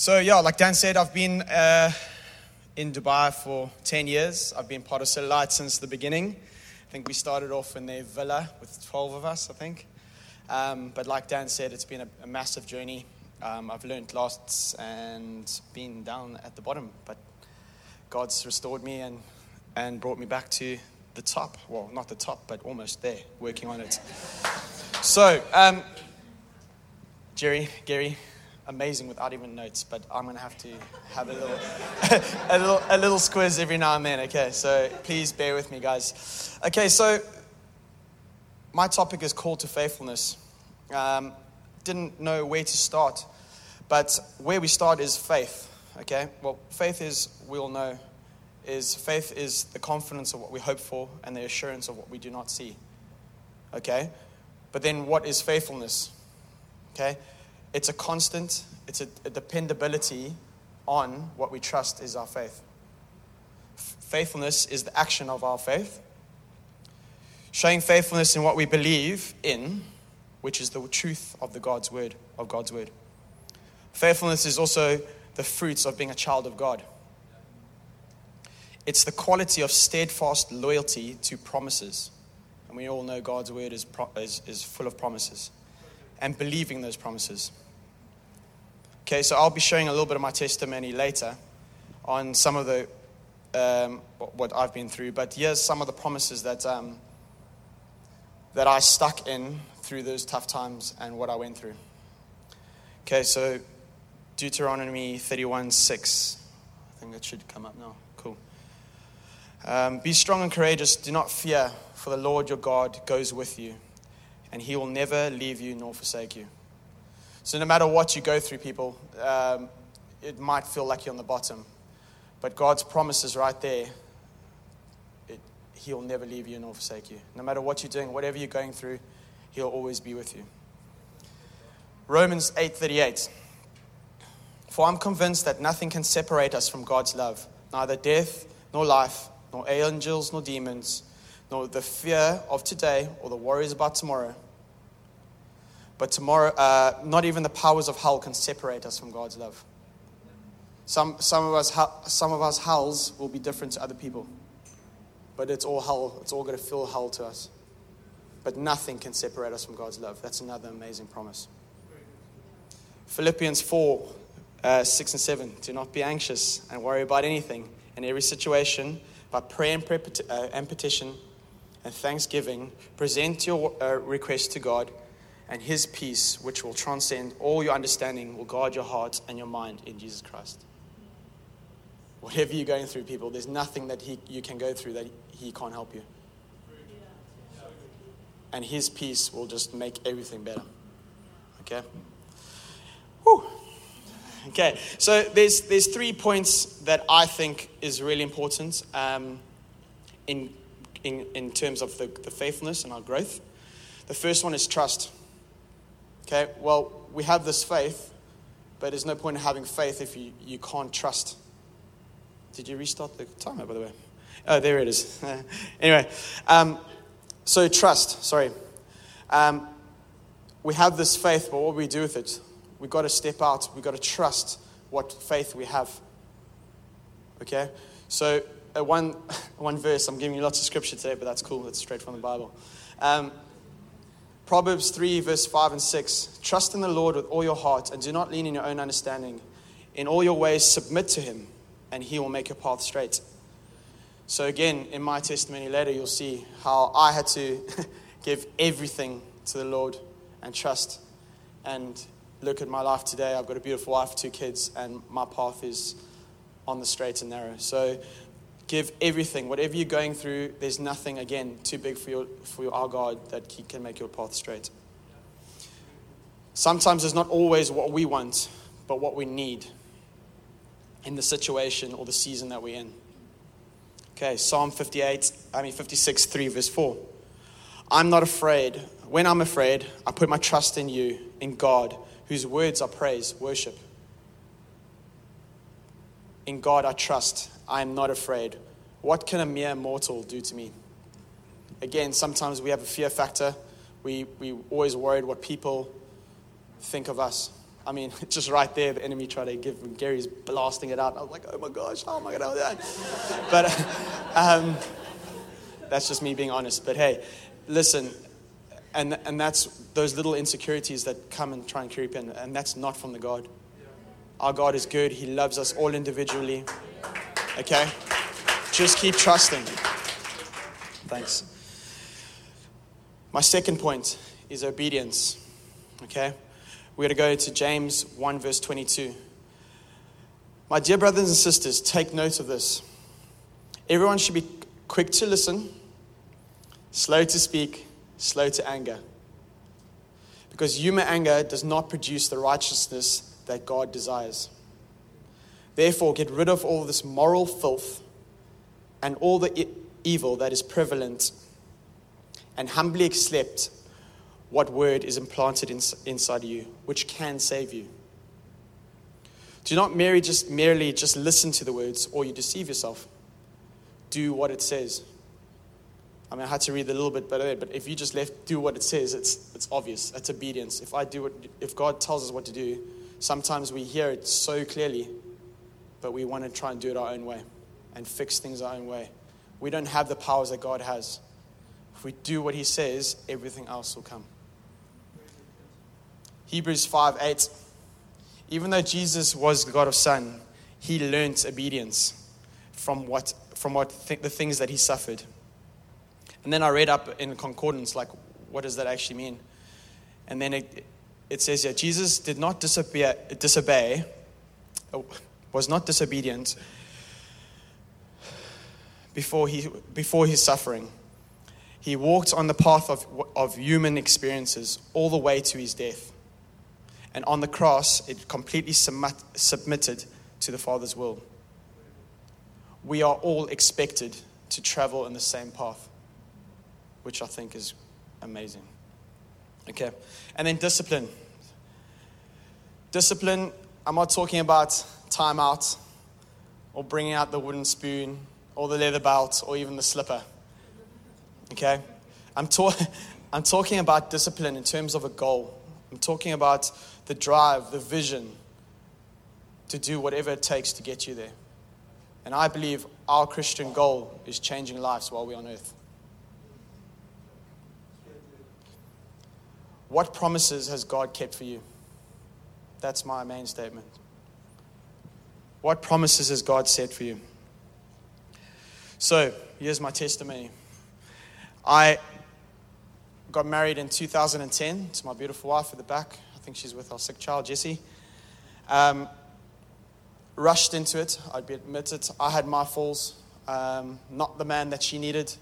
So, yeah, like Dan said, I've been uh, in Dubai for 10 years. I've been part of Cellulite since the beginning. I think we started off in their villa with 12 of us, I think. Um, but like Dan said, it's been a, a massive journey. Um, I've learned lots and been down at the bottom, but God's restored me and, and brought me back to the top. Well, not the top, but almost there, working on it. So, um, Jerry, Gary, amazing without even notes, but I'm going to have to have a little, a little, a little squiz every now and then. Okay, so please bear with me, guys. Okay, so my topic is call to faithfulness. Um, didn't know where to start, but where we start is faith. Okay, well, faith is we all know is faith is the confidence of what we hope for and the assurance of what we do not see. Okay, but then what is faithfulness? Okay, it's a constant, it's a, a dependability on what we trust is our faith. F- faithfulness is the action of our faith. Showing faithfulness in what we believe in, which is the truth of the God's word, of God's word. Faithfulness is also the fruits of being a child of God. It's the quality of steadfast loyalty to promises. And we all know God's word is, is, is full of promises. And believing those promises. Okay, so I'll be showing a little bit of my testimony later on some of the um, what I've been through. But here's some of the promises that um, that I stuck in through those tough times and what I went through. Okay, so Deuteronomy 31 6. I think that should come up now. Cool. Um, Be strong and courageous. Do not fear, for the Lord your God goes with you, and he will never leave you nor forsake you. So, no matter what you go through, people, um, it might feel like you're on the bottom. But God's promise is right there. It, he'll never leave you nor forsake you. No matter what you're doing, whatever you're going through, He'll always be with you. Romans 8:38. For I'm convinced that nothing can separate us from God's love, neither death nor life, nor angels nor demons, nor the fear of today or the worries about tomorrow. But tomorrow, uh, not even the powers of hell can separate us from God's love. Some, some, of us, some of us hells will be different to other people. But it's all hell. It's all going to feel hell to us. But nothing can separate us from God's love. That's another amazing promise. Philippians 4 uh, 6 and 7. Do not be anxious and worry about anything. In every situation, by prayer and, uh, and petition and thanksgiving, present your uh, request to God and his peace, which will transcend all your understanding, will guard your heart and your mind in Jesus Christ. Whatever you're going through, people, there's nothing that he, you can go through that he can't help you. And his peace will just make everything better. Okay? Whew. Okay, so there's, there's three points that I think is really important um, in, in, in terms of the, the faithfulness and our growth. The first one is trust. Okay, well, we have this faith, but there's no point in having faith if you, you can't trust. Did you restart the timer, by the way? Oh, there it is. anyway, um, so trust, sorry. Um, we have this faith, but what we do with it? We've got to step out. We've got to trust what faith we have. Okay? So, one, one verse, I'm giving you lots of scripture today, but that's cool. That's straight from the Bible. Um, Proverbs 3, verse 5 and 6. Trust in the Lord with all your heart and do not lean in your own understanding. In all your ways, submit to him, and he will make your path straight. So, again, in my testimony later, you'll see how I had to give everything to the Lord and trust. And look at my life today. I've got a beautiful wife, two kids, and my path is on the straight and narrow. So, give everything. Whatever you're going through, there's nothing, again, too big for, your, for your, our God that He can make your path straight. Sometimes it's not always what we want, but what we need in the situation or the season that we're in. Okay, Psalm 58, I mean 56, 3, verse 4. I'm not afraid. When I'm afraid, I put my trust in you, in God, whose words are praise, worship. In God I trust. I am not afraid. What can a mere mortal do to me? Again, sometimes we have a fear factor. We, we always worried what people think of us. I mean, just right there, the enemy tried to give Gary's blasting it out. I was like, oh my gosh, how am I going to do that? But um, that's just me being honest. But hey, listen, and, and that's those little insecurities that come and try and creep in, and that's not from the God. Our God is good, He loves us all individually. Okay? Just keep trusting. Thanks. My second point is obedience. Okay? We're going to go to James 1, verse 22. My dear brothers and sisters, take note of this. Everyone should be quick to listen, slow to speak, slow to anger. Because human anger does not produce the righteousness that God desires. Therefore, get rid of all this moral filth and all the evil that is prevalent, and humbly accept what word is implanted in, inside you, which can save you. Do not merely just, merely just listen to the words or you deceive yourself. Do what it says. I mean, I had to read a little bit better, but if you just left do what it says, it's, it's obvious. It's obedience. If I do what, if God tells us what to do, sometimes we hear it so clearly, but we want to try and do it our own way and fix things our own way. We don't have the powers that God has. If we do what He says, everything else will come. Hebrews 5 8. Even though Jesus was the God of Son, He learnt obedience from what, from what th- the things that He suffered. And then I read up in concordance, like, what does that actually mean? And then it, it says here Jesus did not disobey, disobey, was not disobedient before, he, before his suffering. He walked on the path of, of human experiences all the way to his death. And on the cross, it completely submit, submitted to the Father's will. We are all expected to travel in the same path which I think is amazing. Okay. And then discipline. Discipline, I'm not talking about time out or bringing out the wooden spoon or the leather belt or even the slipper. Okay? I'm, ta- I'm talking about discipline in terms of a goal. I'm talking about the drive, the vision to do whatever it takes to get you there. And I believe our Christian goal is changing lives while we're on earth. What promises has God kept for you? That's my main statement. What promises has God set for you? So, here's my testimony. I got married in 2010 to my beautiful wife at the back. I think she's with our sick child, Jesse. Um, rushed into it, I'd be admitted. I had my falls, um, not the man that she needed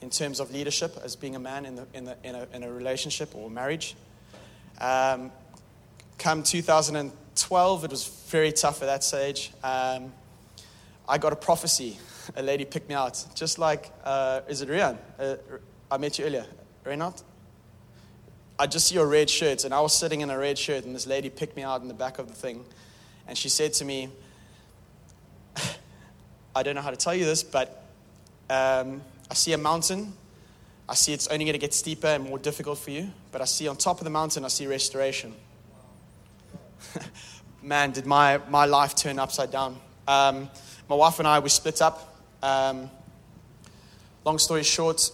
in terms of leadership as being a man in, the, in, the, in, a, in a relationship or marriage. Um, come 2012, it was very tough at that stage. Um, I got a prophecy. A lady picked me out, just like, uh, is it Rian? Uh, I met you earlier. Renat? I just see your red shirt, and I was sitting in a red shirt, and this lady picked me out in the back of the thing. And she said to me, I don't know how to tell you this, but um, I see a mountain. I see it's only going to get steeper and more difficult for you. But I see on top of the mountain, I see restoration. Man, did my, my life turn upside down. Um, my wife and I, we split up. Um, long story short,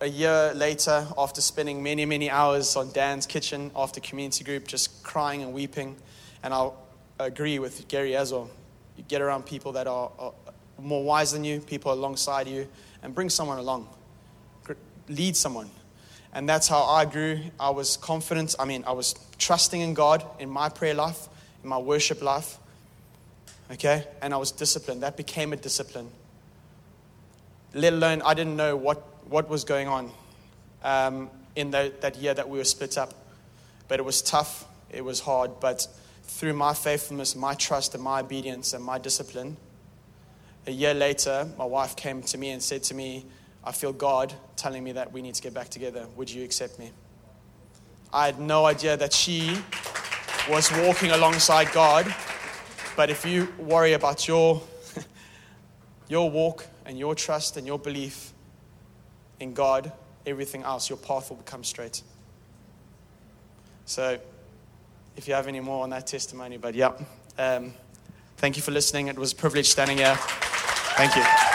a year later, after spending many, many hours on Dan's kitchen after community group, just crying and weeping, and I'll agree with Gary well. You get around people that are, are more wise than you, people alongside you, and bring someone along. Lead someone. And that's how I grew. I was confident. I mean, I was trusting in God in my prayer life, in my worship life. Okay? And I was disciplined. That became a discipline. Let alone, I didn't know what, what was going on um, in the, that year that we were split up. But it was tough. It was hard. But through my faithfulness, my trust, and my obedience, and my discipline, a year later, my wife came to me and said to me, I feel God telling me that we need to get back together. Would you accept me? I had no idea that she was walking alongside God. But if you worry about your, your walk and your trust and your belief in God, everything else, your path will become straight. So if you have any more on that testimony. But yeah, um, thank you for listening. It was a privilege standing here. Thank you.